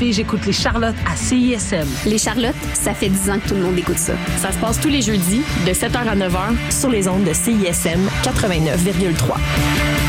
J'écoute les Charlottes à CISM. Les Charlottes, ça fait 10 ans que tout le monde écoute ça. Ça se passe tous les jeudis de 7h à 9h sur les ondes de CISM 89,3.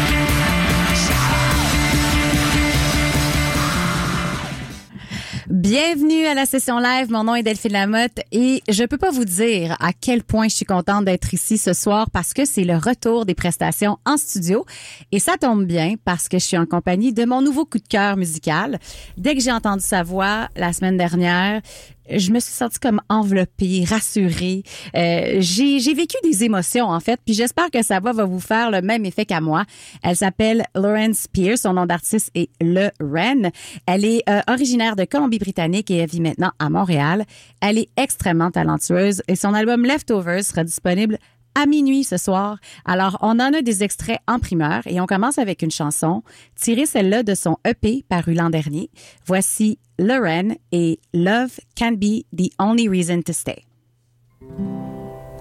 Bienvenue à la session live. Mon nom est Delphine Lamotte et je peux pas vous dire à quel point je suis contente d'être ici ce soir parce que c'est le retour des prestations en studio et ça tombe bien parce que je suis en compagnie de mon nouveau coup de cœur musical. Dès que j'ai entendu sa voix la semaine dernière, je me suis sentie comme enveloppée, rassurée. Euh, j'ai, vécu des émotions en fait, puis j'espère que sa voix va vous faire le même effet qu'à moi. Elle s'appelle Lauren Spears, son nom d'artiste est Le Ren. Elle est euh, originaire de Colombie-Britannique et elle vit maintenant à Montréal. Elle est extrêmement talentueuse et son album Leftovers sera disponible à minuit ce soir. Alors, on en a des extraits en primeur et on commence avec une chanson tirée celle-là de son EP paru l'an dernier. Voici Lauren et Love Can Be the Only Reason to Stay.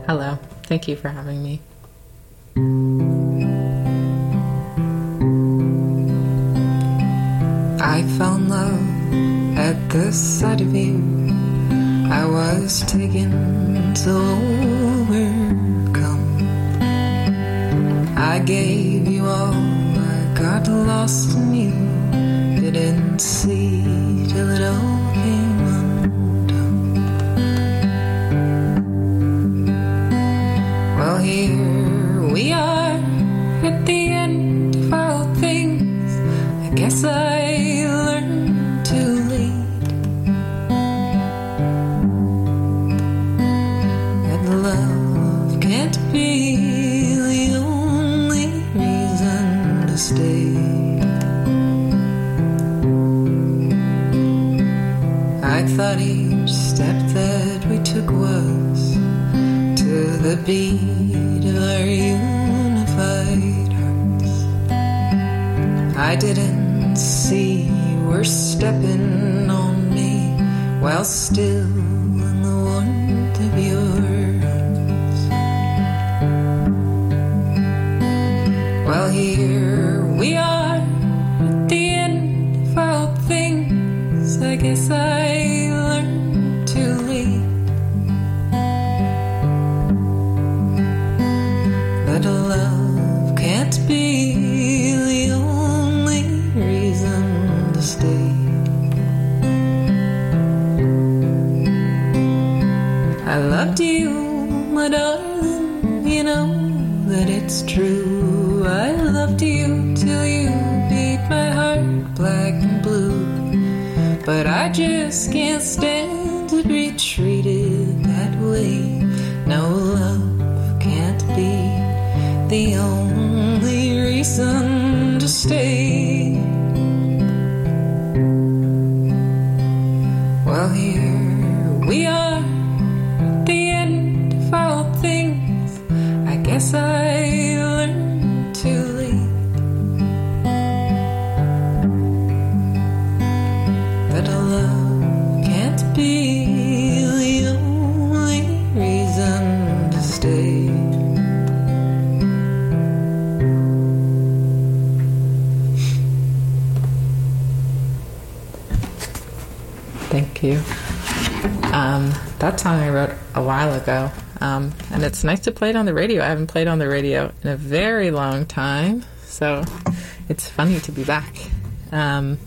Hello. Thank you for having me. I found love at the sight of you. I was taken so overcome. I gave you all, I got lost in you. Didn't see till it all came undone. Well, here we are at the end of all things. I guess I learned to lead. And love can't be beat our unified hearts. I didn't see you were stepping on me while still Um, that song I wrote a while ago, um, and it's nice to play it on the radio. I haven't played on the radio in a very long time, so it's funny to be back. Um,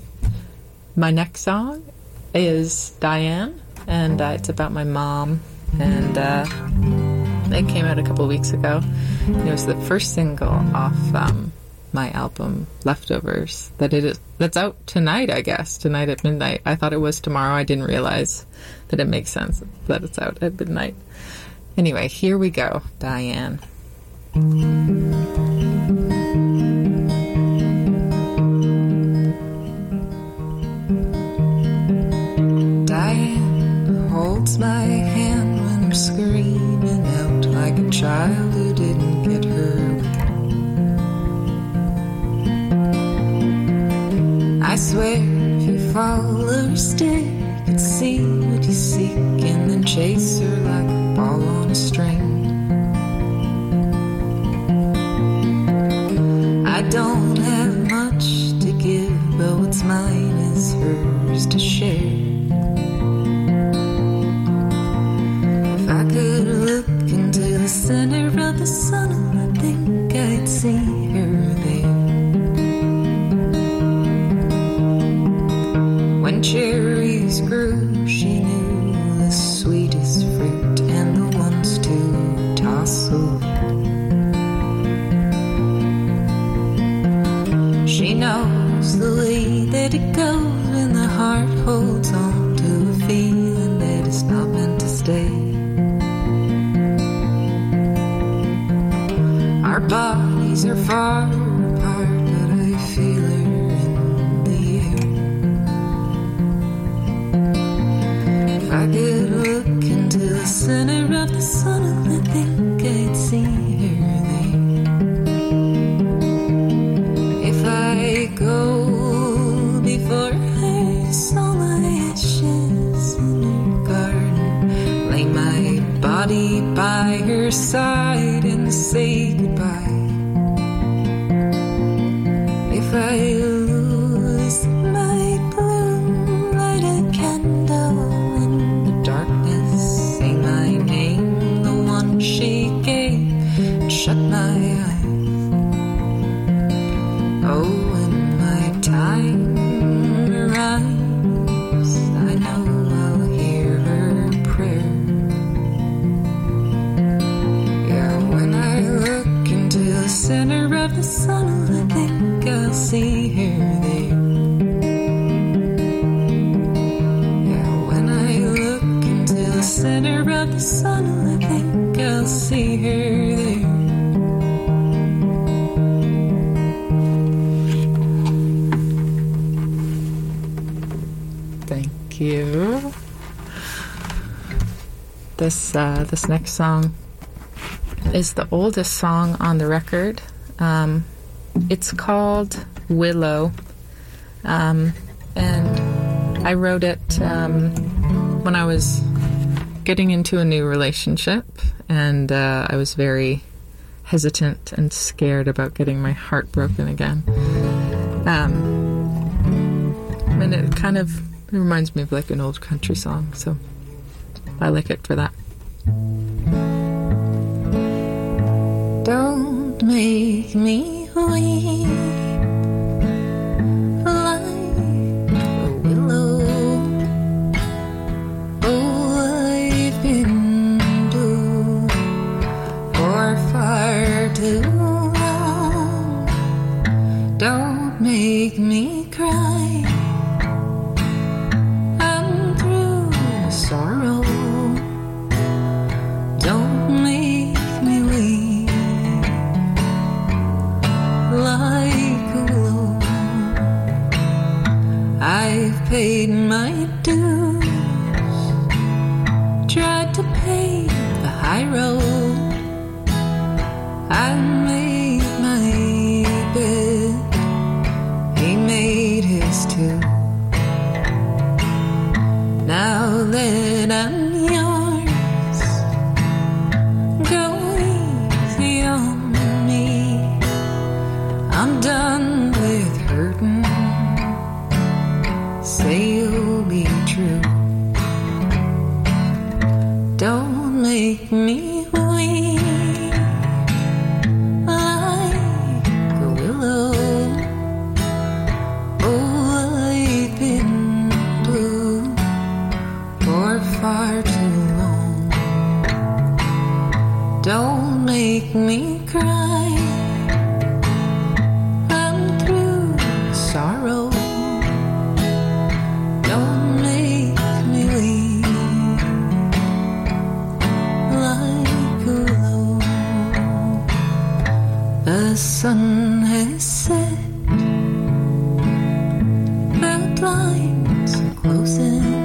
my next song is Diane, and uh, it's about my mom, and uh, it came out a couple weeks ago. It was the first single off um, my album Leftovers that it is that's out tonight, I guess. Tonight at midnight. I thought it was tomorrow. I didn't realize that it makes sense that it's out at midnight. Anyway, here we go. Diane. Diane holds my hand when I'm screaming out like a child who didn't get her I swear if you follow her stick, you can see to seek and then chase her like a ball on a string. I don't have much to give, but what's mine is hers to share. If I could look into the center of the sun, I think I'd see. goes when the heart holds on to a feeling that is not meant to stay. Our bodies are far apart, but I feel her in the air. If I could look into the center of the sun and let things your side. this uh, this next song is the oldest song on the record. Um, it's called Willow, um, and I wrote it um, when I was getting into a new relationship, and uh, I was very hesitant and scared about getting my heart broken again. Um, and it kind of reminds me of like an old country song, so I like it for that. Don't make me weep. blinds closing.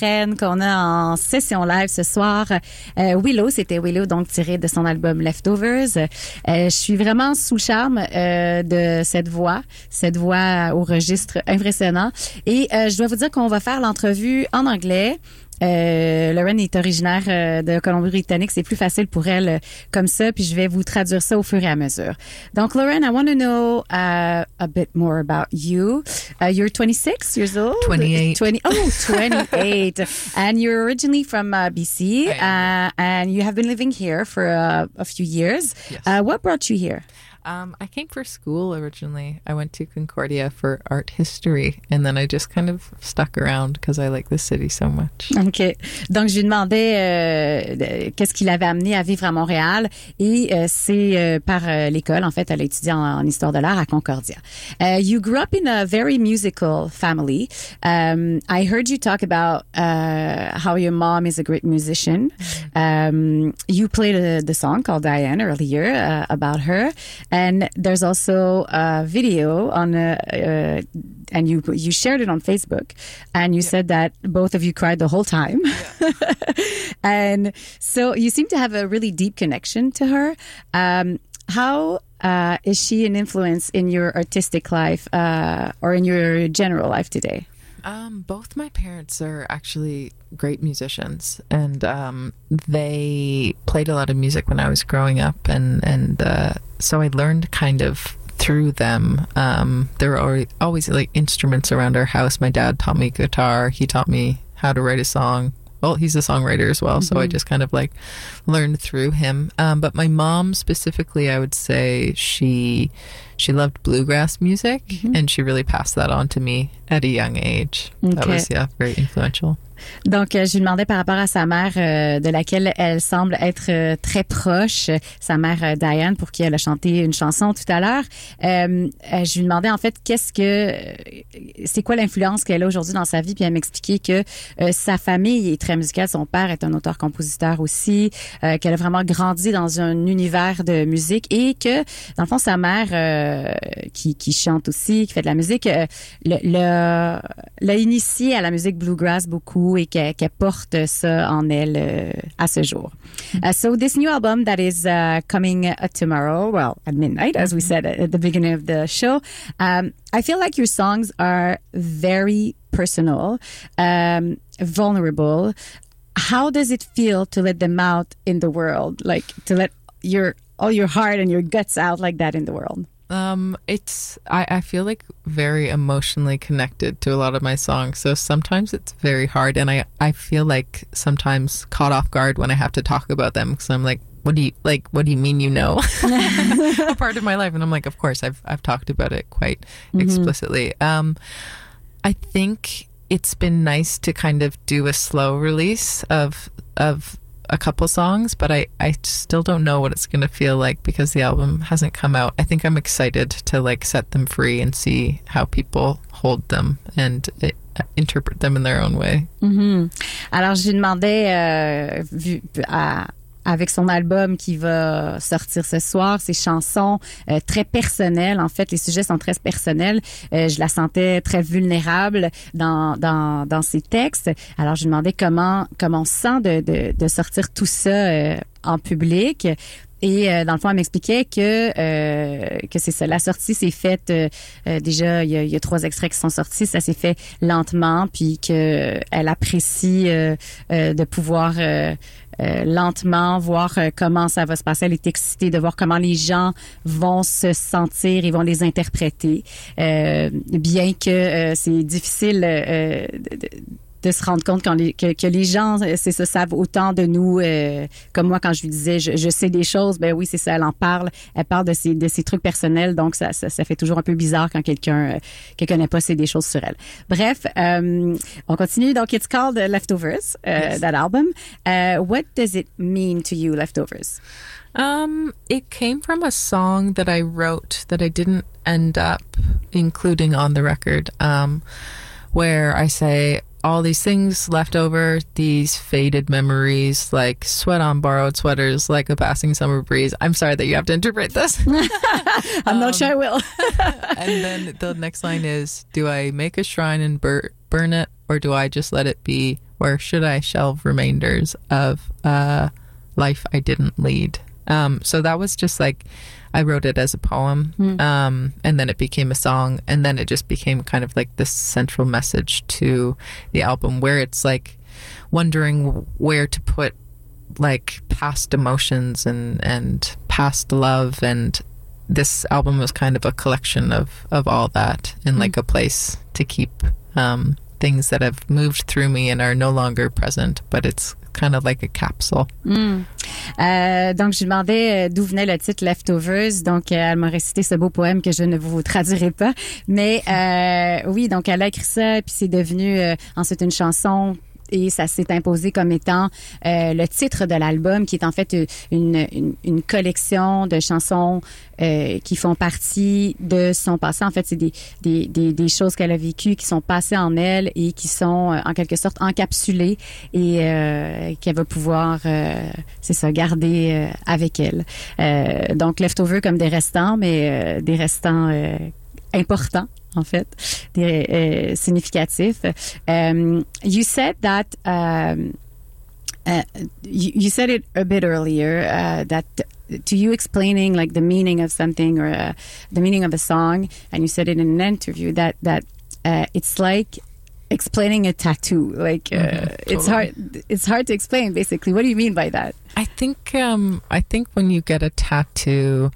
Reine qu'on a en session live ce soir. Euh, Willow, c'était Willow, donc tiré de son album Leftovers. Euh, je suis vraiment sous charme euh, de cette voix, cette voix au registre impressionnant. Et je dois vous dire qu'on va faire l'entrevue en anglais. Euh, Lauren est originaire euh, de Colombie-Britannique. C'est plus facile pour elle euh, comme ça. Puis je vais vous traduire ça au fur et à mesure. Donc, Lauren, I want to know uh, a bit more about you. Uh, you're 26 years old? 28. 20, oh, 28. and you're originally from uh, BC. Uh, and you have been living here for uh, a few years. Yes. Uh, what brought you here? Um, I came for school originally. I went to Concordia for art history, and then I just kind of stuck around because I like the city so much. OK. Donc, je lui demandais euh, qu'est-ce qui l'avait amené à vivre à Montréal. Et euh, c'est euh, par euh, l'école, en fait, elle a étudié en, en histoire de l'art à Concordia. Uh, you grew up in a very musical family. Um, I heard you talk about uh, how your mom is a great musician. Um, you played uh, the song called Diane earlier uh, about her. And there's also a video on, uh, uh, and you you shared it on Facebook, and you said that both of you cried the whole time. and so you seem to have a really deep connection to her. Um, how uh, is she an influence in your artistic life uh, or in your general life today? Um, both my parents are actually great musicians, and um, they played a lot of music when I was growing up, and and uh, so I learned kind of through them. Um, there were always, like instruments around our house. My dad taught me guitar. He taught me how to write a song. Well, he's a songwriter as well, so I just kind of like learned through him. Um, but my mom specifically, I would say she she loved bluegrass music, mm-hmm. and she really passed that on to me at a young age. That was yeah, very influential. Donc, euh, je lui demandais par rapport à sa mère, euh, de laquelle elle semble être euh, très proche, sa mère euh, Diane, pour qui elle a chanté une chanson tout à l'heure. Je lui demandais en fait qu'est-ce que, c'est quoi l'influence qu'elle a aujourd'hui dans sa vie, puis elle m'expliquait que sa famille est très musicale, son père est un auteur-compositeur aussi, qu'elle a vraiment grandi dans un univers de musique et que dans le fond sa mère qui, qui chante aussi, qui fait de la musique, l'a initiée à la musique bluegrass beaucoup et qu'elle porte ça en elle euh, à ce jour. Uh, so this new album that is uh, coming uh, tomorrow, well at midnight, as we said at the beginning of the show, um, I feel like your songs are very personal, um, vulnerable. How does it feel to let them out in the world, like to let your all your heart and your guts out like that in the world? Um, it's I, I feel like very emotionally connected to a lot of my songs. So sometimes it's very hard, and I I feel like sometimes caught off guard when I have to talk about them because I'm like, what do you like? What do you mean you know a part of my life? And I'm like, of course I've I've talked about it quite explicitly. Um, I think it's been nice to kind of do a slow release of of a couple songs, but I, I still don't know what it's going to feel like because the album hasn't come out. I think I'm excited to like set them free and see how people hold them and uh, interpret them in their own way. Mhm. Alors, je lui demandais, euh, vu, à- avec son album qui va sortir ce soir, ses chansons euh, très personnelles, en fait, les sujets sont très personnels. Euh, je la sentais très vulnérable dans, dans, dans ses textes. Alors, je lui demandais comment, comment on se sent de, de, de sortir tout ça euh, en public. Et euh, dans le fond, elle m'expliquait que euh, que c'est ça. La sortie s'est faite euh, euh, déjà. Il y, a, il y a trois extraits qui sont sortis. Ça s'est fait lentement, puis que elle apprécie euh, euh, de pouvoir euh, lentement, voir euh, comment ça va se passer. Elle est excitée de voir comment les gens vont se sentir et vont les interpréter. Euh, bien que c'est difficile de, de- de se rendre compte quand les, que, que les gens, euh, c'est ça, savent autant de nous, euh, comme moi quand je lui disais, je, je sais des choses, ben oui, c'est ça, elle en parle, elle parle de ses, de ses trucs personnels, donc ça, ça, ça fait toujours un peu bizarre quand quelqu'un euh, qui connaît pas sait des choses sur elle. Bref, euh, on continue, donc it's called uh, Leftovers, uh, that album. Uh, what does it mean to you, Leftovers? Um, it came from a song that I wrote that I didn't end up including on the record. Um, where I say all these things left over, these faded memories, like sweat on borrowed sweaters, like a passing summer breeze. I'm sorry that you have to interpret this. I'm not sure I will. and then the next line is Do I make a shrine and bur- burn it, or do I just let it be? Or should I shelve remainders of uh, life I didn't lead? Um, so that was just like I wrote it as a poem, um, and then it became a song, and then it just became kind of like this central message to the album, where it's like wondering where to put like past emotions and and past love and this album was kind of a collection of of all that and like a place to keep um things that have moved through me and are no longer present but it's kind of like a capsule Euh, donc, je lui demandais euh, d'où venait le titre Leftovers. Donc, euh, elle m'a récité ce beau poème que je ne vous traduirai pas. Mais oui, donc elle a écrit ça, puis c'est devenu ensuite une chanson. Et ça s'est imposé comme étant euh, le titre de l'album, qui est en fait une, une, une collection de chansons euh, qui font partie de son passé. En fait, c'est des, des, des, choses qu'elle a vécues qui sont passées en elle et qui sont euh, en quelque sorte encapsulées et euh, qu'elle va pouvoir, euh, c'est ça, garder euh, avec elle. Euh, donc, leftover comme des restants, mais euh, des restants euh, importants. En fait, des euh, significatifs. Um, you said that um, uh, you, you said it a bit earlier uh, that to you explaining like the meaning of something or uh, the meaning of a song, and you said it in an interview that that uh, it's like explaining a tattoo. Like uh, it's hard. It's hard to explain. Basically, what do you mean by that? I think um I think when you get a tattoo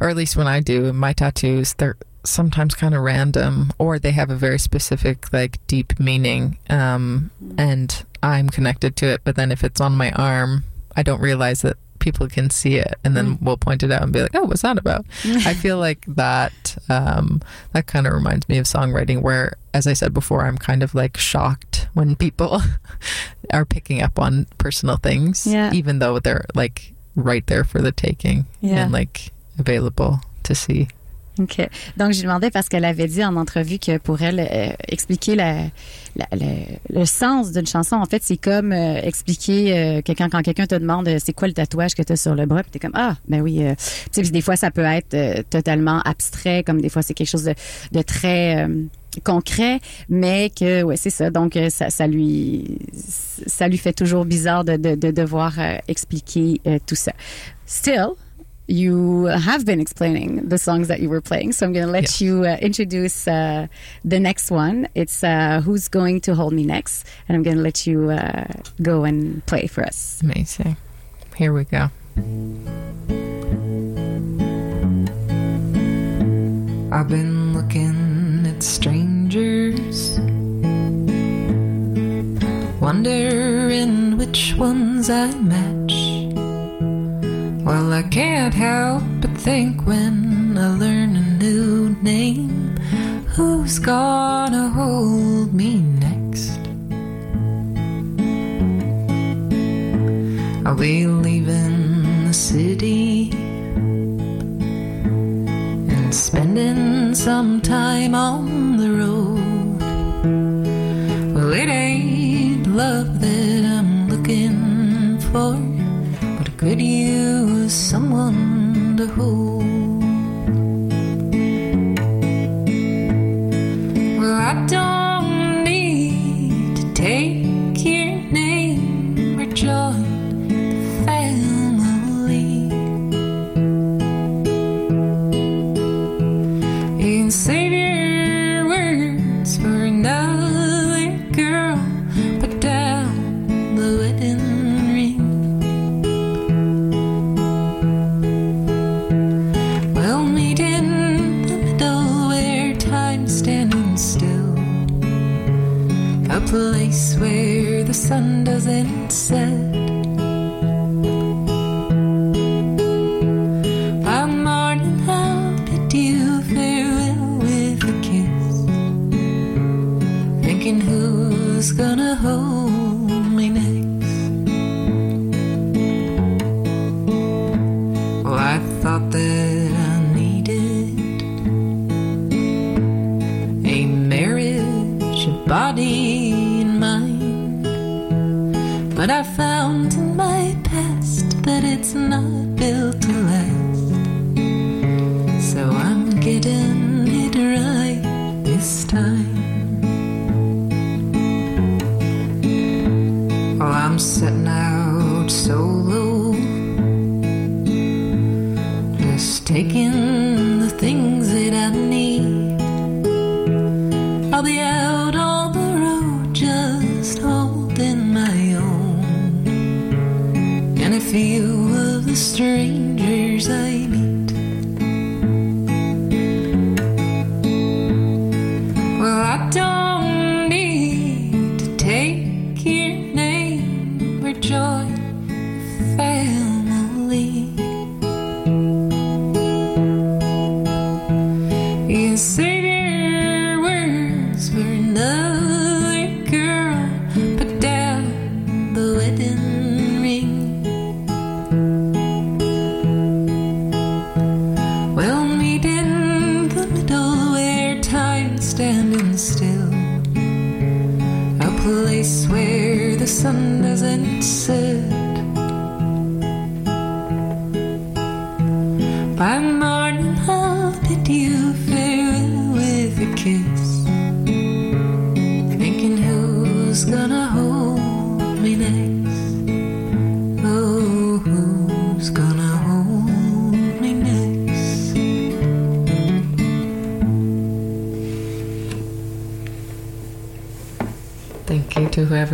or at least when I do my tattoos they're sometimes kind of random or they have a very specific like deep meaning um and I'm connected to it but then if it's on my arm I don't realize that people can see it and then we'll point it out and be like oh what's that about I feel like that um that kind of reminds me of songwriting where as I said before I'm kind of like shocked when people are picking up on personal things Yeah. even though they're like right there for the taking Yeah. and like available to see Donc, je lui demandais parce qu'elle avait dit en entrevue que pour elle, euh, expliquer le, sens d'une chanson, en fait, c'est comme euh, expliquer euh, quand quelqu'un te demande c'est quoi le tatouage que tu as sur le bras, puis t'es comme ah, ben oui. tu sais, des fois ça peut être totalement abstrait, comme des fois c'est quelque chose de, très concret, mais que ouais, c'est ça. Donc ça, lui ça lui fait toujours bizarre de, de, de devoir expliquer tout ça. Still, you have been explaining the songs that you were playing. So I'm going to let you uh, introduce uh, the next one. It's uh, Who's Going to Hold Me Next? And I'm going to let you uh, go and play for us. amazing here we go I've been looking at strangers, wondering which ones I match. Well, I can't help but think when I learn a new name, who's gonna hold me next? I'll be leaving the city and spending some time on the road. Well, it ain't love that I'm looking for, but could use someone to hold. Doesn't But I found in my past that it's not built to last. So I'm getting it right this time. Well, I'm setting out solo, just taking the things few of the strangers I meet.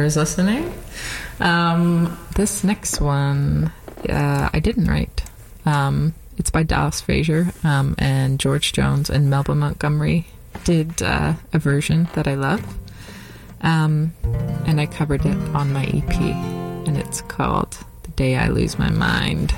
Whoever's listening. Um, this next one, uh, I didn't write. Um, it's by Dallas Frazier um, and George Jones and Melba Montgomery did uh, a version that I love. Um, and I covered it on my EP, and it's called The Day I Lose My Mind.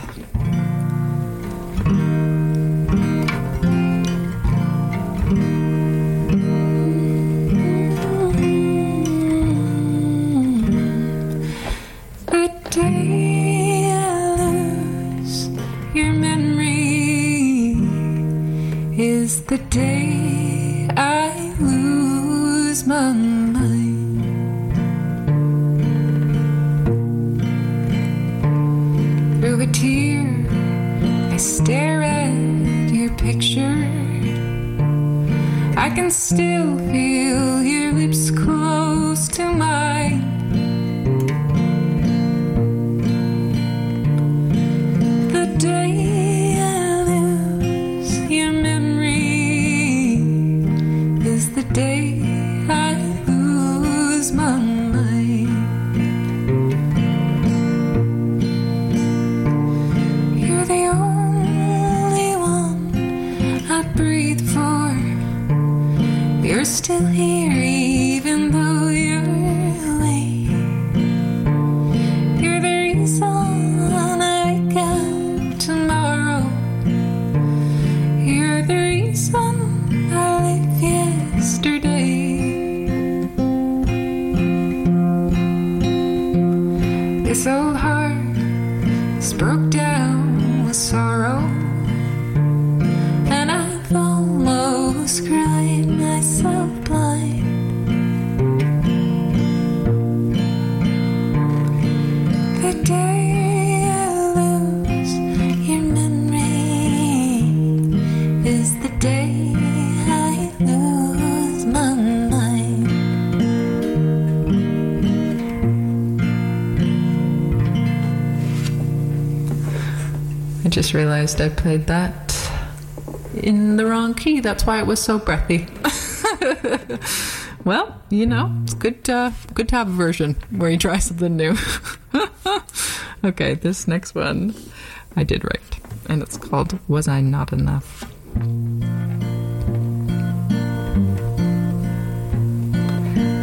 I just realized I played that in the wrong key. That's why it was so breathy. well, you know, it's good. Uh, good to have a version where you try something new. okay, this next one I did write, and it's called "Was I Not Enough."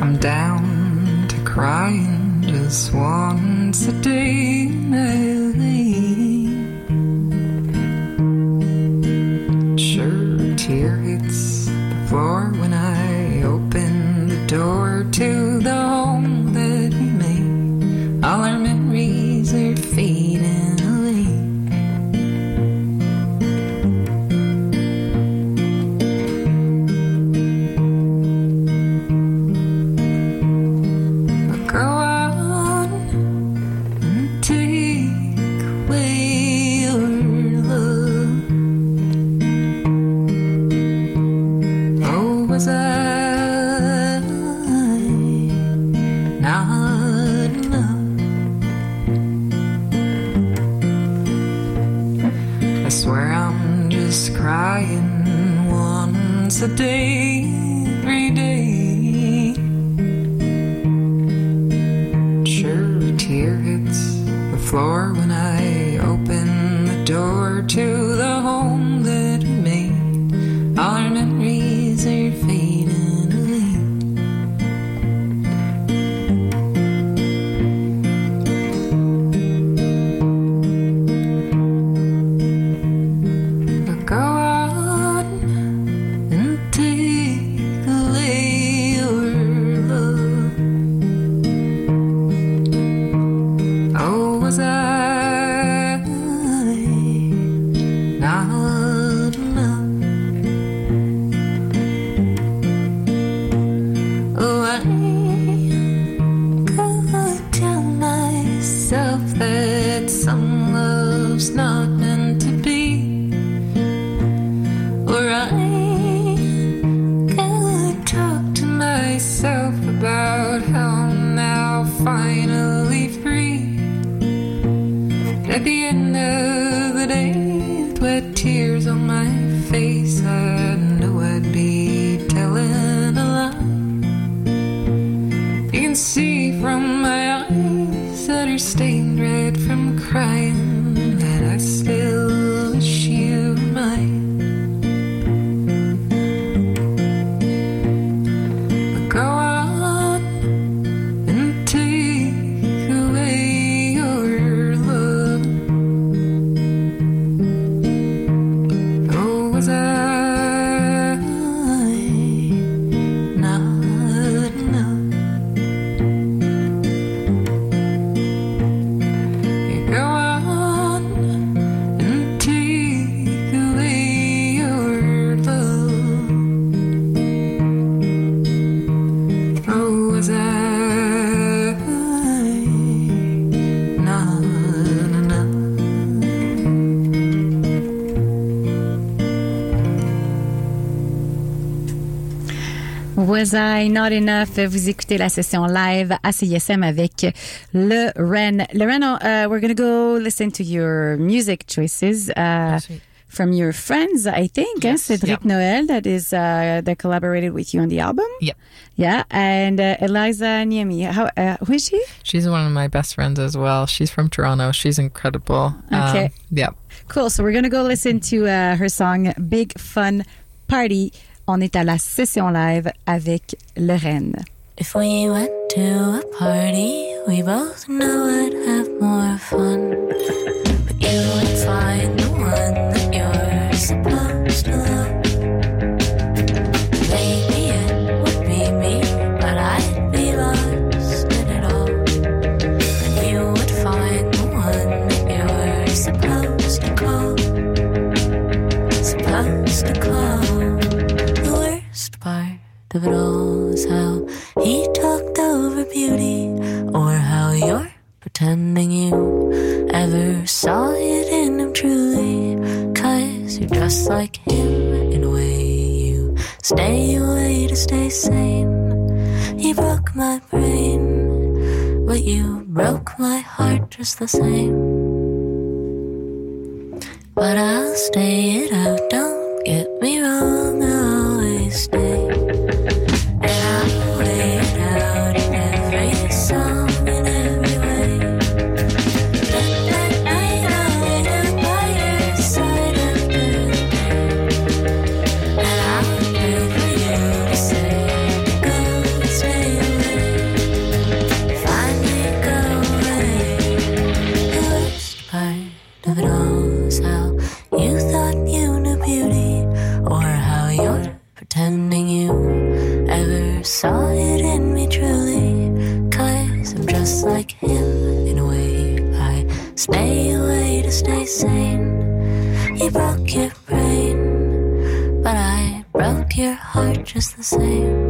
I'm down to crying just once a day. Floor when I open the door Was I Not Enough? Vous écoutez la session live à CISM avec le Ren. Le Ren, uh, we're going to go listen to your music choices. Uh, from your friends, I think, Yes, Cedric yep. Noel, that is uh, that collaborated with you on the album. Yep. Yeah, and uh, Eliza Niemi. How uh, who is she? She's one of my best friends as well. She's from Toronto. She's incredible. Okay. Um, yeah. Cool. So we're gonna go listen to uh, her song "Big Fun Party." On est à la session live avec Ren. If we went to a party, we both know I'd have more fun. of it all is how he talked over beauty, or how you're pretending you ever saw it in him truly. Cause you're just like him in a way you stay away to stay sane. He broke my brain, but you broke my heart just the same. But I'll stay it out, don't get me wrong, I'll always stay. like him in a way I stay away to stay sane. You broke your brain, but I broke your heart just the same.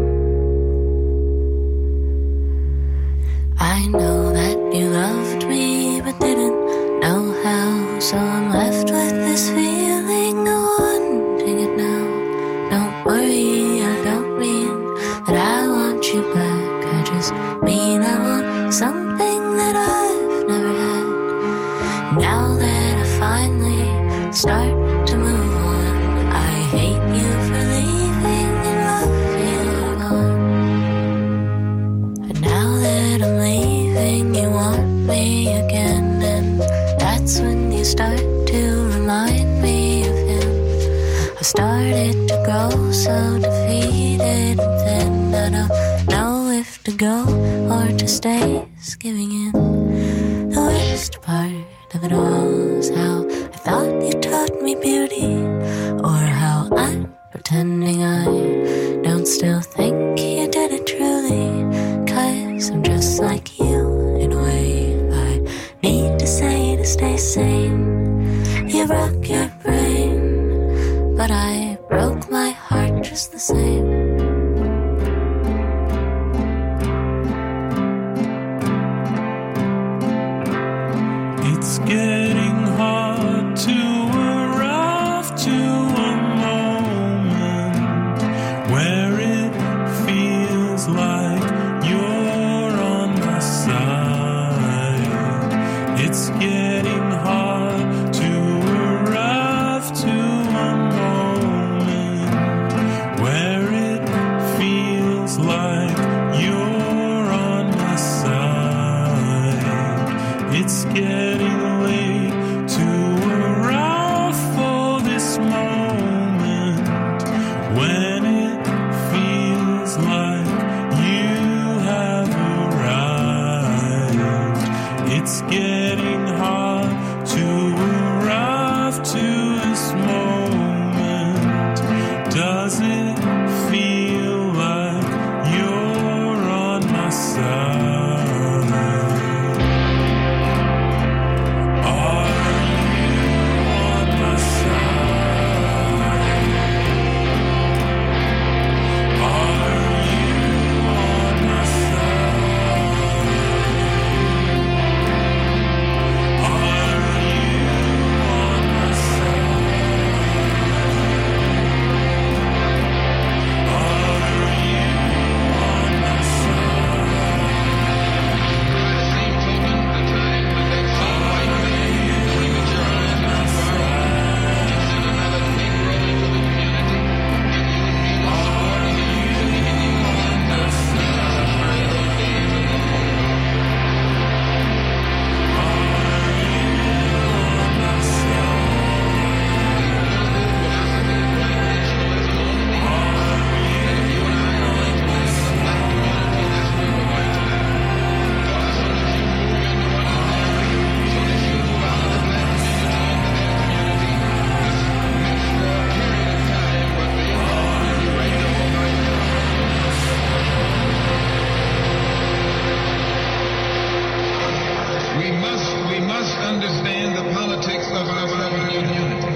we must, we must understand the politics of our unity.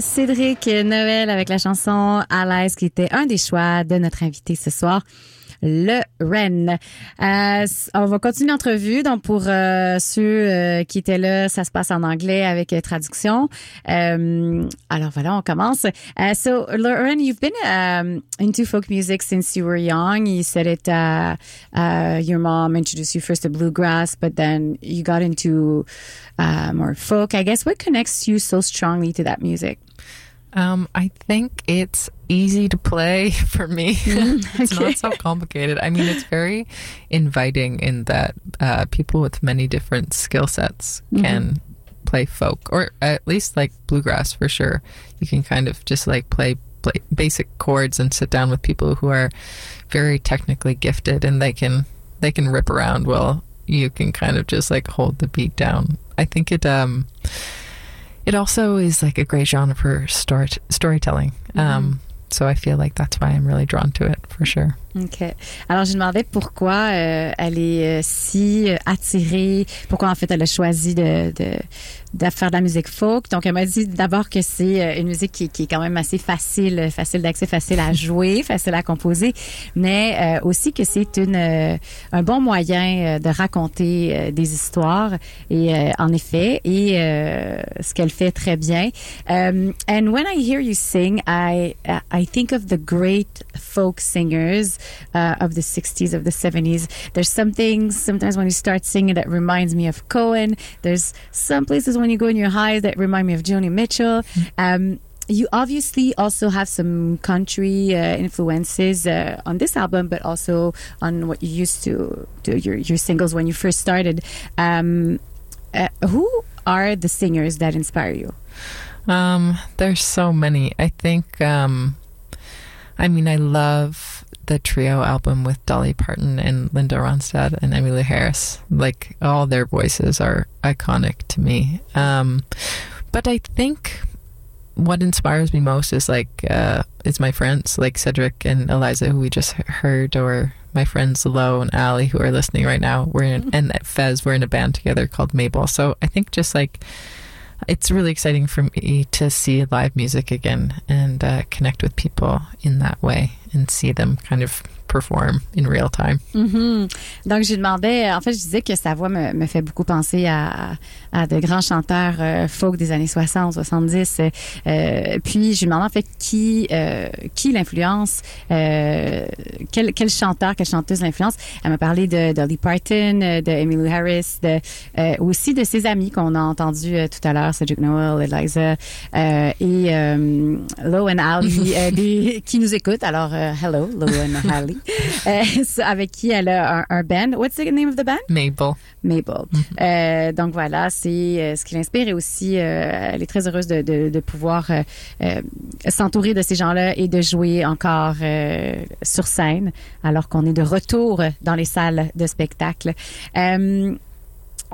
Cédric Noël avec la chanson Alice qui était un des choix de notre invité ce soir le REN. Euh, on va continuer l'entrevue. Donc, pour euh, ceux euh, qui étaient là, ça se passe en anglais avec euh, traduction. Euh, alors, voilà, on commence. Uh, so, Lauren, you've been um, into folk music since you were young. You said it, uh, uh, your mom introduced you first to bluegrass, but then you got into uh, more folk. I guess what connects you so strongly to that music? Um, I think it's easy to play for me. it's not so complicated. I mean, it's very inviting in that uh, people with many different skill sets can play folk, or at least like bluegrass for sure. You can kind of just like play, play basic chords and sit down with people who are very technically gifted, and they can they can rip around while you can kind of just like hold the beat down. I think it um it also is like a great genre for story storytelling. Um, so I feel like that's why I'm really drawn to it for sure. Alors, je demandais pourquoi euh, elle est euh, si euh, attirée, pourquoi en fait elle a choisi de, de, de faire de la musique folk. Donc, elle m'a dit d'abord que c'est euh, une musique qui, qui est quand même assez facile, facile d'accès, facile à jouer, facile à composer, mais euh, aussi que c'est une euh, un bon moyen de raconter des histoires. Et en effet, et ce qu'elle fait très bien. Um, and when I hear you sing, I I think of the great folk singers uh, of the 60s, of the 70s. There's some things sometimes when you start singing that reminds me of Cohen. There's some places when you go in your highs that remind me of Joni Mitchell. Um, you obviously also have some country uh, influences uh, on this album, but also on what you used to do your, your singles when you first started. Um, uh, who are the singers that inspire you? Um, there's so many. I think, um, I mean, I love the trio album with Dolly Parton and Linda Ronstadt and Emmylou Harris. Like, all their voices are iconic to me. Um, but I think what inspires me most is like, uh, is my friends like Cedric and Eliza, who we just heard, or my friends Lo and Ali, who are listening right now. We're in, and Fez, we're in a band together called Mabel. So I think just like, it's really exciting for me to see live music again and uh, connect with people in that way and see them kind of perform in real time. Mhm. Donc, je demandais, en fait, je disais que sa voix me, me fait beaucoup penser à, à de grands chanteurs euh, folk des années 60, 70. Euh, puis, je lui demandais en fait qui, euh, qui l'influence, quel, quel chanteur, quelle chanteuse l'influence. Elle m'a parlé de Dolly Parton, de Emmylou Harris, de, aussi de ses amis qu'on a entendus tout à l'heure, Cedric Noel, Eliza et euh, Lo and qui nous écoutent. Alors, hello, Lo and avec qui elle a un, un band. What's the name of the band? Mabel. Mabel. Euh, donc voilà, c'est euh, ce qui l'inspire et aussi euh, elle est très heureuse de, de, de pouvoir euh, euh, s'entourer de ces gens-là et de jouer encore euh, sur scène alors qu'on est de retour dans les salles de spectacle.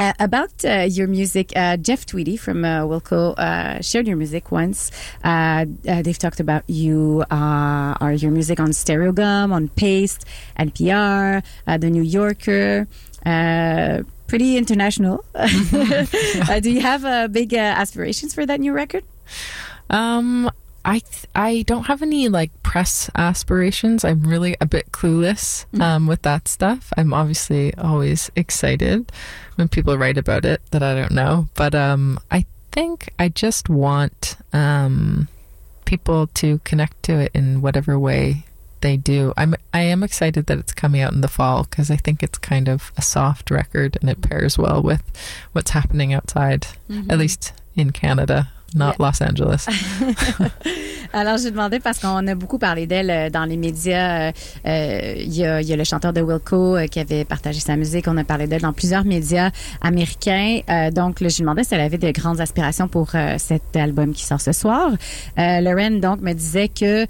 Uh, about uh, your music, uh, Jeff Tweedy from uh, Wilco uh, shared your music once. Uh, uh, they've talked about you uh, or your music on Stereogum, on Paste, NPR, uh, The New Yorker. Uh, pretty international. uh, do you have uh, big uh, aspirations for that new record? Um, I th- I don't have any like press aspirations. I'm really a bit clueless um, with that stuff. I'm obviously always excited when people write about it that I don't know, but um, I think I just want um, people to connect to it in whatever way they do. I'm I am excited that it's coming out in the fall because I think it's kind of a soft record and it pairs well with what's happening outside, at least in Canada, not Yeah. Los Angeles. Alors, j'ai demandé parce qu'on a beaucoup parlé d'elle euh, dans les médias. Euh, euh, Il y, a, il y a le chanteur de Wilco qui avait partagé sa musique. On a parlé d'elle dans plusieurs médias américains. Euh, donc, lui demandais si elle avait de grandes aspirations pour euh, cet album qui sort ce soir. Lauren, donc, me disait que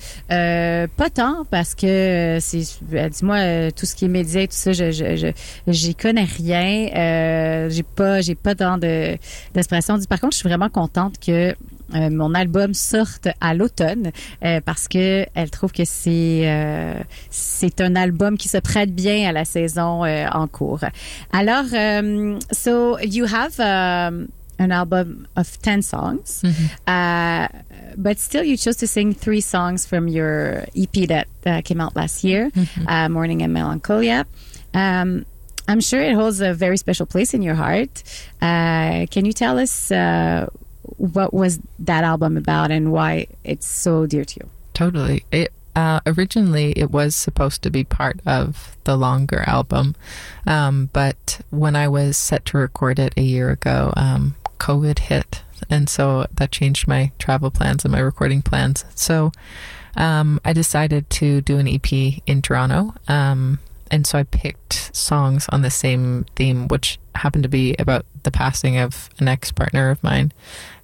pas tant parce que c'est, elle dit moi tout ce qui est médias et tout ça, je, je, je j'y connais rien. J'ai pas, j'ai pas tant de dit, Par contre, je suis vraiment contente que mon album sorte à l'automne euh, parce que elle trouve que c'est euh, c'est un album qui se prête bien à la saison euh, en cours. Alors, euh, so you have um, an album of 10 songs, uh, but still you chose to sing three songs from your EP that uh, came out last year, uh, Morning and Melancholia. Um, I'm sure it holds a very special place in your heart. Uh, can you tell us uh, what was that album about and why it's so dear to you? Totally. It uh, originally it was supposed to be part of the longer album, um, but when I was set to record it a year ago, um, COVID hit. and so that changed my travel plans and my recording plans. So um, I decided to do an EP in Toronto. Um, and so I picked songs on the same theme, which happened to be about the passing of an ex partner of mine.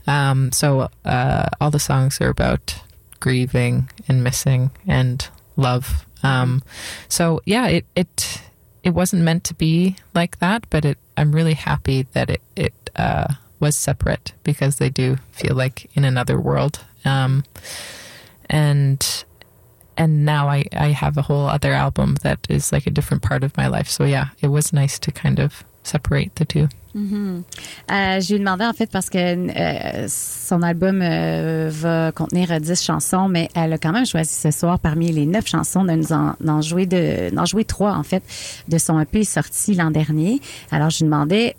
Um, so uh, all the songs are about grieving and missing and love. Um, so yeah, it it it wasn't meant to be like that, but it I'm really happy that it it uh, was separate because they do feel like in another world. Um, and and now I, I have a whole other album that is like a different part of my life. So yeah, it was nice to kind of separate the two. Mhm. Euh, je lui en fait parce que euh, son album euh, va contenir euh, 10 chansons, mais elle a quand même choisi ce soir parmi les 9 chansons de nous en, d'en jouer de, d'en jouer trois en fait de son EP sorti l'an dernier. Alors je lui demandais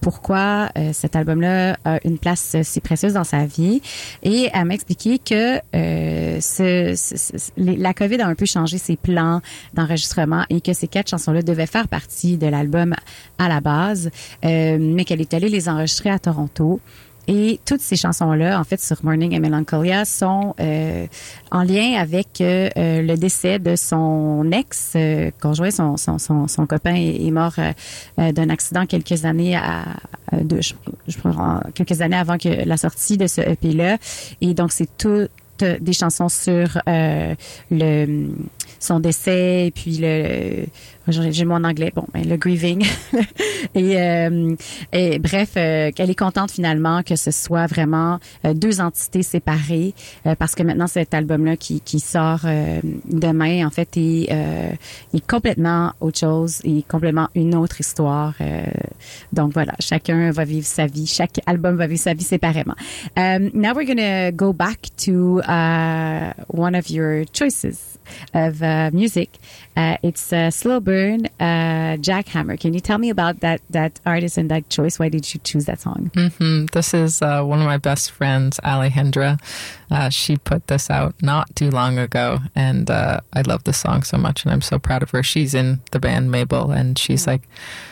pourquoi euh, cet album-là a une place euh, si précieuse dans sa vie? Et elle m'a expliqué que euh, ce, ce- ce- la COVID a un peu changé ses plans d'enregistrement et que ces quatre chansons-là devaient faire partie de l'album à la base, euh, mais qu'elle est allée les enregistrer à Toronto. Et toutes ces chansons-là, en fait, sur Morning and Melancholia, sont euh, en lien avec euh, euh, le décès de son ex euh. Son, son, son, copain est, mort euh, d'un accident quelques années à, à- de, je, je prends quelques années avant que la sortie de ce EP-là. Et donc, c'est tout des chansons sur le son décès et puis le j'ai en anglais bon ben, le grieving. Et, euh, et bref euh, qu'elle est contente finalement que ce soit vraiment euh, deux entités séparées euh, parce que maintenant cet album là qui, qui sort euh, demain en fait est, est complètement autre chose et complètement une autre histoire donc voilà chacun va vivre sa vie chaque album va vivre sa vie séparément. Um, now we're gonna go back to uh, one of your choices of uh, music. Uh, it's uh, Slow Burn, uh, Jackhammer. Can you tell me about that that artist and that choice? Why did you choose that song? hmm This is uh, one of my best friends, Alejandra. Uh, she put this out not too long ago, and uh, I love the song so much, and I'm so proud of her. She's in the band Mabel, and she's like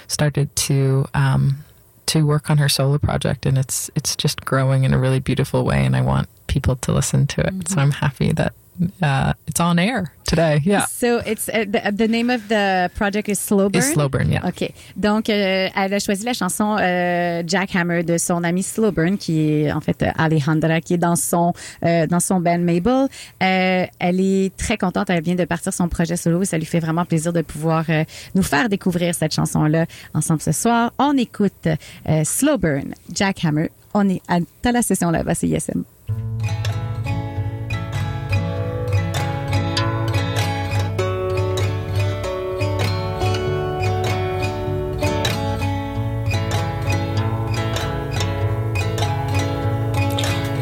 started to um, to work on her solo project, and it's it's just growing in a really beautiful way, and I want people to listen to it. So I'm happy that uh, it's on air today. Yeah, So it's uh, the, the name of the project is Slow Burn? it's Slow Burn. Yeah. OK. Donc, euh, elle a choisi la chanson euh, Jackhammer de son ami Slowburn, qui est en fait euh, Alejandra, qui est dans son euh, dans son band Mabel. Elle est très contente. Elle vient de partir son projet solo et ça lui fait vraiment plaisir de pouvoir nous faire découvrir cette chanson-là ensemble ce soir. On écoute euh, Slowburn, Jackhammer. On est à, à la session là-bas, c'est ISM.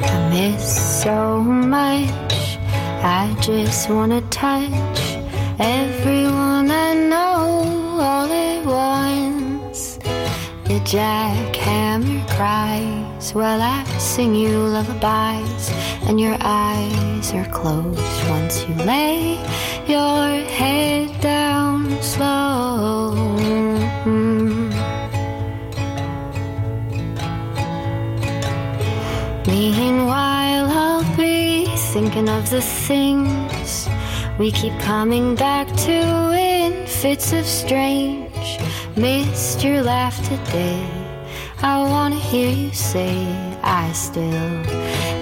I miss so much. I just wanna touch everyone I know The jackhammer cries while I sing you lullabies, and your eyes are closed once you lay your head down slow. Meanwhile, I'll be thinking of the things we keep coming back to in fits of strange. Missed your laugh today. I wanna hear you say I still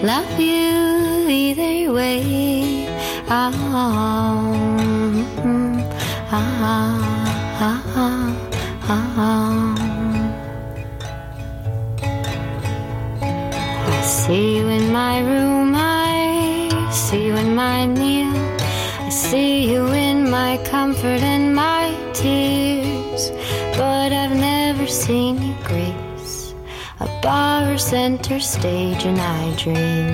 love you either way. Ah, ah, ah, ah. I see you in my room, I see you in my meal. I see you in my comfort bar center stage, and I dream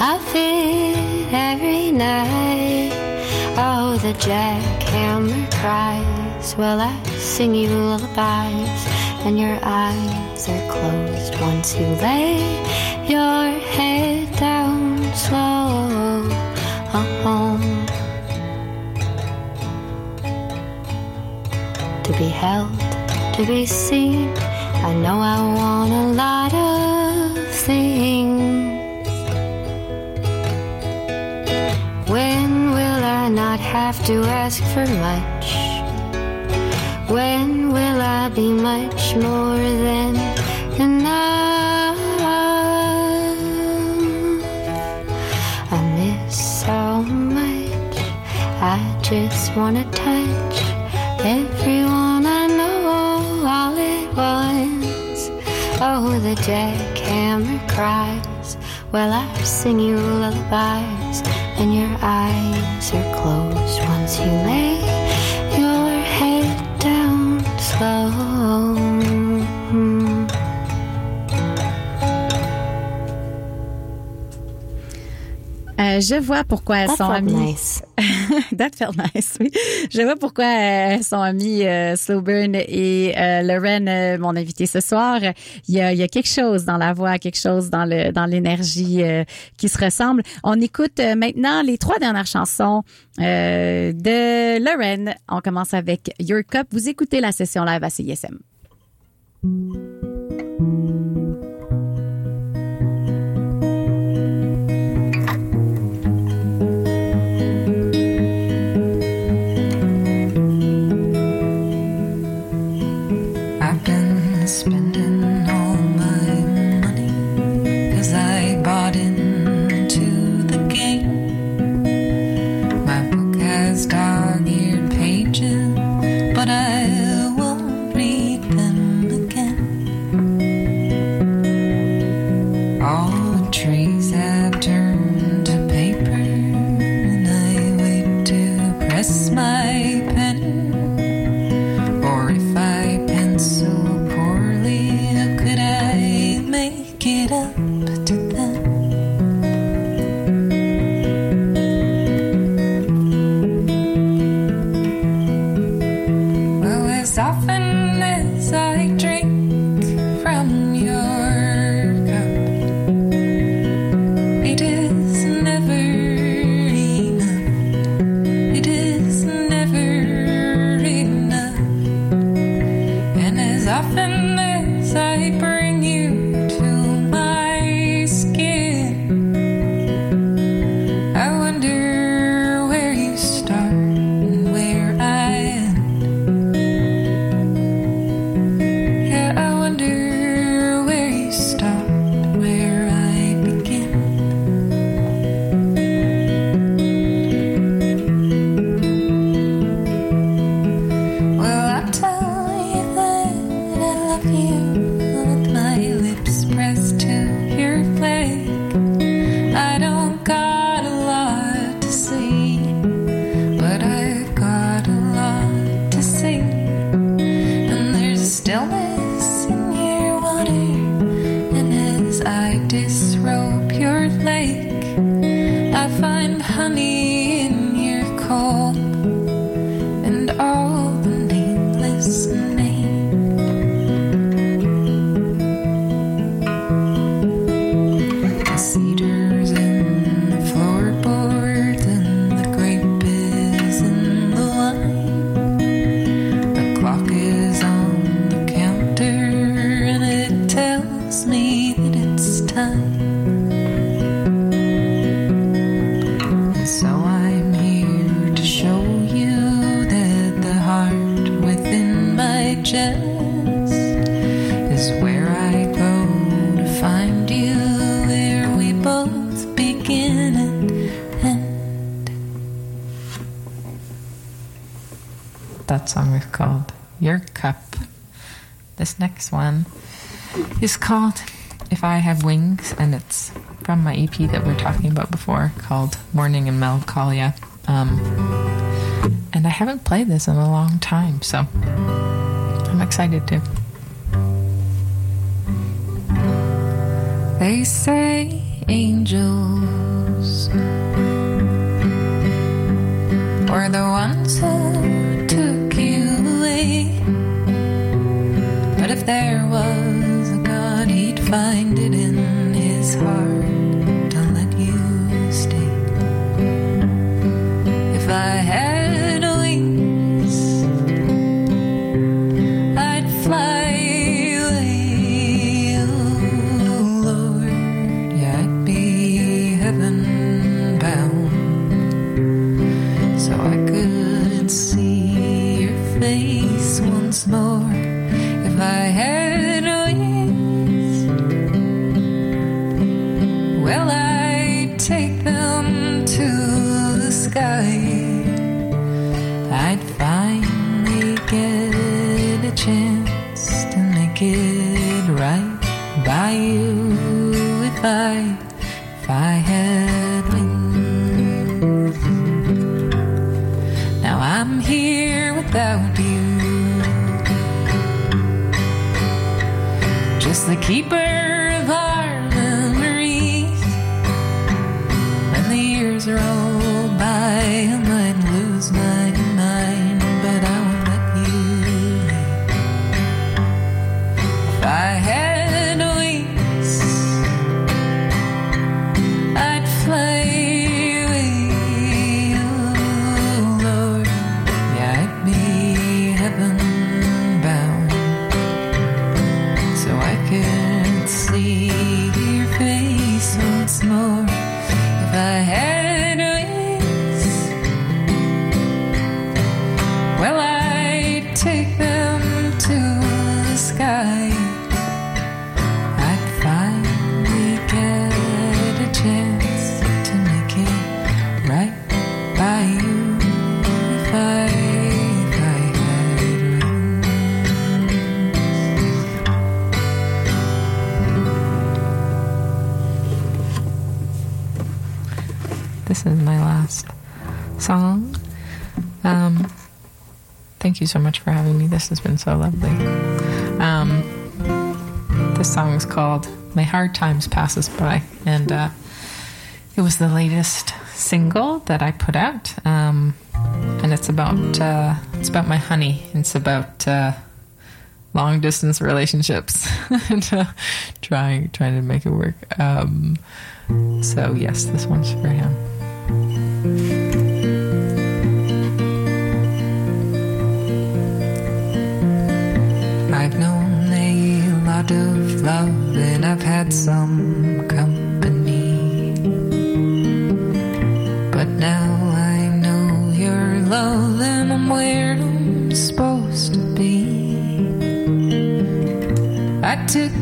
of it every night. Oh, the jackhammer cries while I sing you lullabies, and your eyes are closed once you lay your head down slow. Oh, to be held, to be seen. I know I want a lot of things. When will I not have to ask for much? When will I be much more than enough? I miss so much. I just wanna touch Oh, the jackhammer cries while I sing you lullabies, and your eyes are closed once you lay your head down slow. Euh, je vois pourquoi elles That sont amies. nice. That felt nice, oui. Je vois pourquoi euh, sont amies, euh, Slowburn et euh, Lauren, euh, mon invité ce soir. Il y, a, il y a quelque chose dans la voix, quelque chose dans le dans l'énergie euh, qui se ressemble. On écoute euh, maintenant les trois dernières chansons de Lauren. On commence avec Your Cup. Vous écoutez la session live à CISM. Well, That song is called Your Cup. This next one is called If I Have Wings, and it's from my EP that we are talking about before called Morning in Melancholia. Um, and I haven't played this in a long time, so I'm excited to. They say angels were the ones who But if there was a God, he'd find it in his heart to let you stay. If I had This has been so lovely. Um, this song is called My Hard Times Passes By, and uh, it was the latest single that I put out. Um, and it's about uh, it's about my honey. It's about uh, long distance relationships and uh, trying trying to make it work. Um, so yes, this one's for him. love, and I've had some company. But now I know your love, and I'm where I'm supposed to be. I took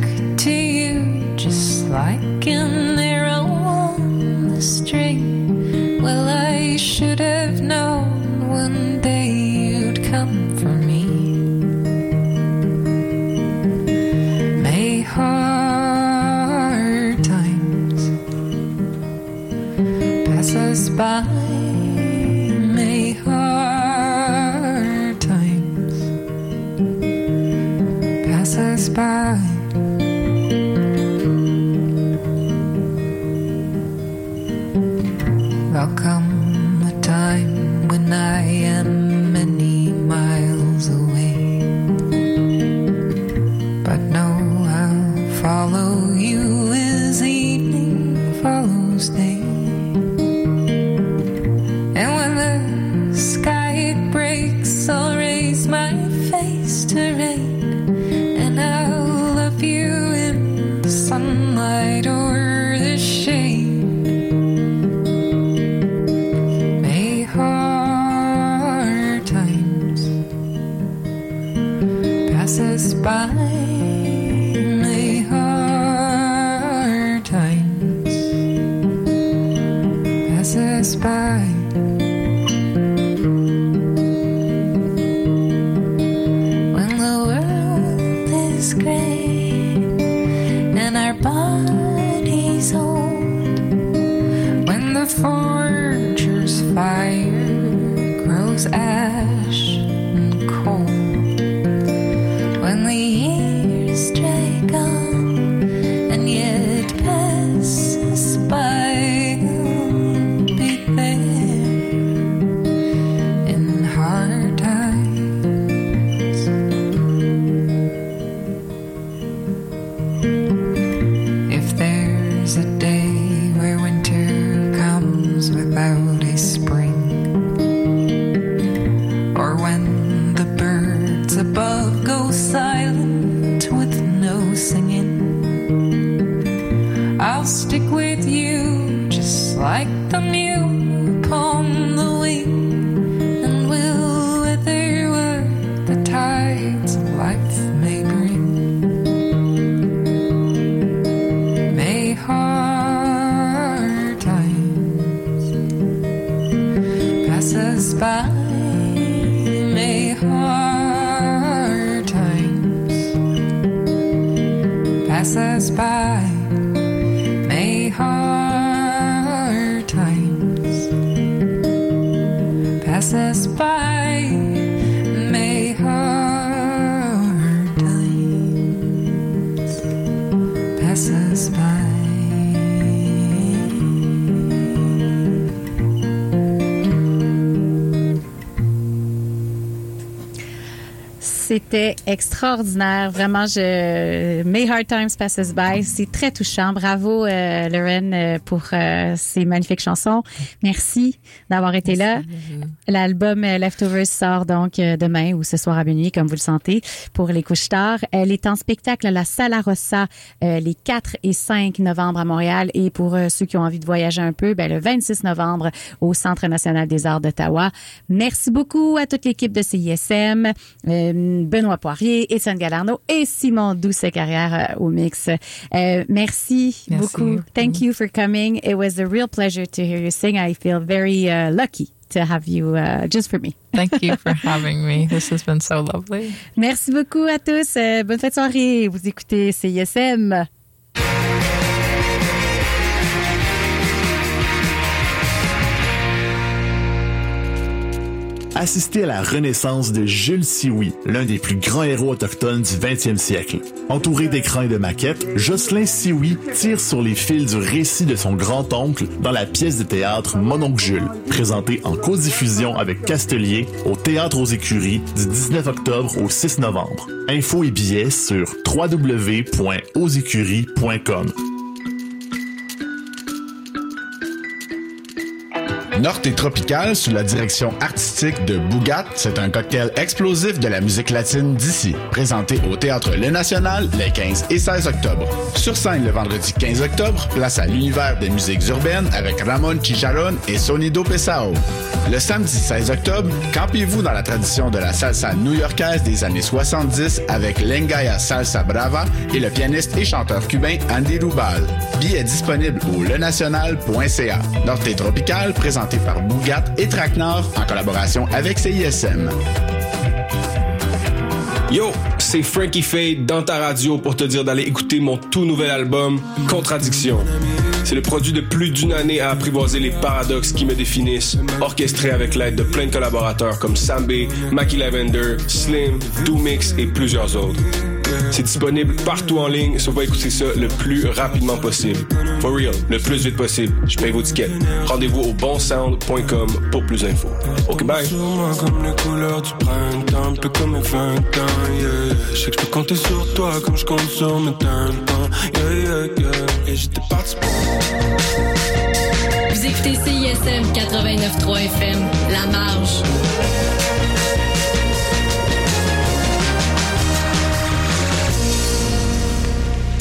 Extraordinaire. Vraiment, je... May Hard Times Passes By. C'est très touchant. Bravo, euh, Lauren, euh, pour euh, ces magnifiques chansons. Merci d'avoir été là. L'album euh, Leftovers sort donc euh, demain ou ce soir à minuit, comme vous le sentez, pour les couches tard. Elle est en spectacle à la Sala Rossa euh, les 4 et 5 novembre à Montréal. Et pour ceux qui ont envie de voyager un peu, ben, le 26 novembre au Centre national des arts d'Ottawa. Merci beaucoup à toute l'équipe de CISM, euh, Benoît Poirier, Étienne Galarno et Simon Douce-Carrière euh, au mix. Euh, merci, Merci. beaucoup. Thank you for coming. It was a real pleasure to hear you sing. I feel very uh, lucky to have you uh, just for me. Thank you for having me. This has been so lovely. Merci beaucoup à tous. Euh, bonne fête soirée. Vous écoutez CISM. Assistez à la renaissance de Jules Sioui, l'un des plus grands héros autochtones du 20e siècle. Entouré d'écrans et de maquettes, Jocelyn Sioui tire sur les fils du récit de son grand-oncle dans la pièce de théâtre Mon oncle Jules, présentée en codiffusion avec Castelier au Théâtre aux Écuries du 19 octobre au 6 novembre. Infos et billets sur www.auxécuries.com. Norte et Tropical, sous la direction artistique de Bougat, c'est un cocktail explosif de la musique latine d'ici, présenté au Théâtre Le National les 15 et 16 octobre. Sur scène le vendredi 15 octobre, place à l'univers des musiques urbaines avec Ramon Chicharron et Sonido Pesao. Le samedi 16 octobre, campez-vous dans la tradition de la salsa new-yorkaise des années 70 avec Lengaya Salsa Brava et le pianiste et chanteur cubain Andy Rubal. Billets disponibles au lenational.ca. Norte et Tropical, par Bougat et Traquenard en collaboration avec CISM. Yo, c'est Frankie Fade dans ta radio pour te dire d'aller écouter mon tout nouvel album Contradiction. C'est le produit de plus d'une année à apprivoiser les paradoxes qui me définissent, orchestré avec l'aide de plein de collaborateurs comme Sambé, Mackie Lavender, Slim, Doomix et plusieurs autres. C'est disponible partout en ligne, so va écouter ça le plus rapidement possible. For real, le plus vite possible. Je paye vos tickets. Rendez-vous au bonsound.com pour plus d'infos. Ok, bye! Sur moi comme les couleurs du printemps, un peu comme mes 20 ans, yeah. Je sais que je peux compter sur toi comme je compte sur mes tympans, yeah, yeah, yeah. Et j'étais parti pour... Vous écoutez CISM 89.3 FM, La Marge.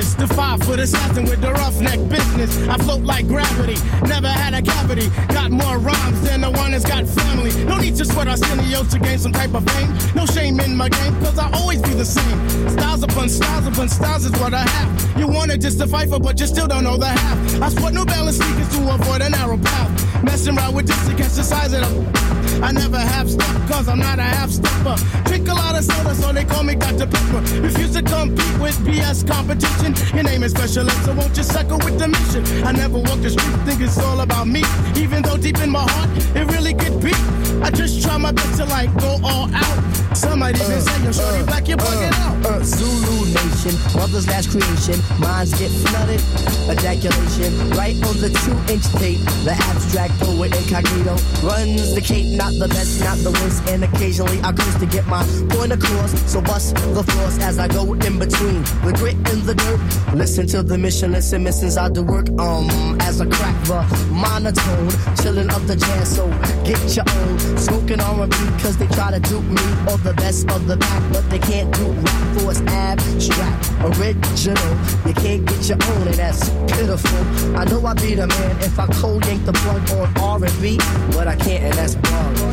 This? The five foot assassin with the roughneck business. I float like gravity, never had a cavity. Got more rhymes than the one that's got family. No need to sweat Arsenio to gain some type of fame. No shame in my game, cause I always be the same. Styles upon styles upon styles is what I have. You wanna just to fight for, but you still don't know the half. I sport New Balance sneakers to avoid a narrow path. Messing around with this to catch the size of them. I never have step, cause I'm not a half stepper. Drink a lot of soda, so they call me Dr. Pepper. Refuse to compete with BS competition. Your name is special, so won't you suckle with the mission? I never walk the street, think it's all about me. Even though deep in my heart, it really could be. I just try my best to like go all out. Some might even say, yo, shorty black, you're bugging out. Uh, Zulu Nation, mother's last creation. Minds get flooded, ejaculation. Right on the two inch tape. The abstract poet incognito runs the cape, not the best, not the worst. And occasionally I curse to get my point across. So bust the floors as I go in between the grit and the dirt. Listen to the mission, listen, missions I do work. Um, as I crack the monotone, chillin' up the jazz. So get your own. Smoking R&B cause they try to dupe me or the best of the back, but they can't do rap for it's abstract, original. You can't get your own, and that's pitiful. I know I'd be the man if I cold yank the plug on R&B, but I can't, and that's wrong.